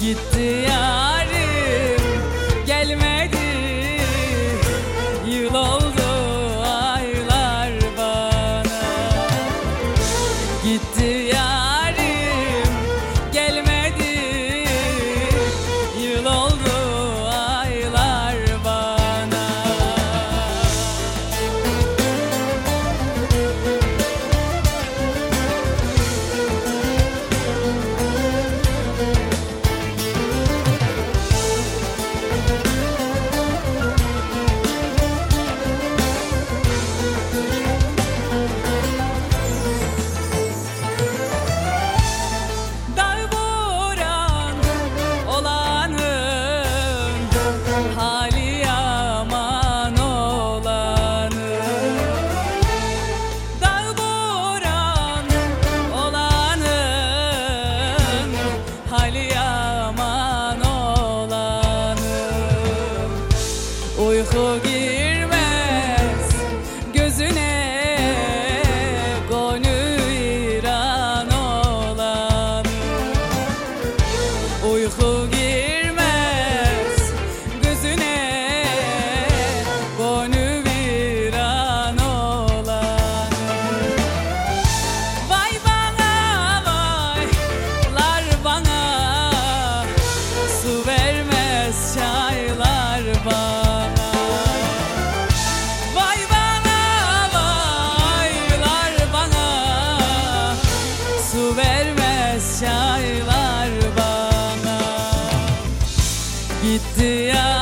gitti. Uyku Gitti yarim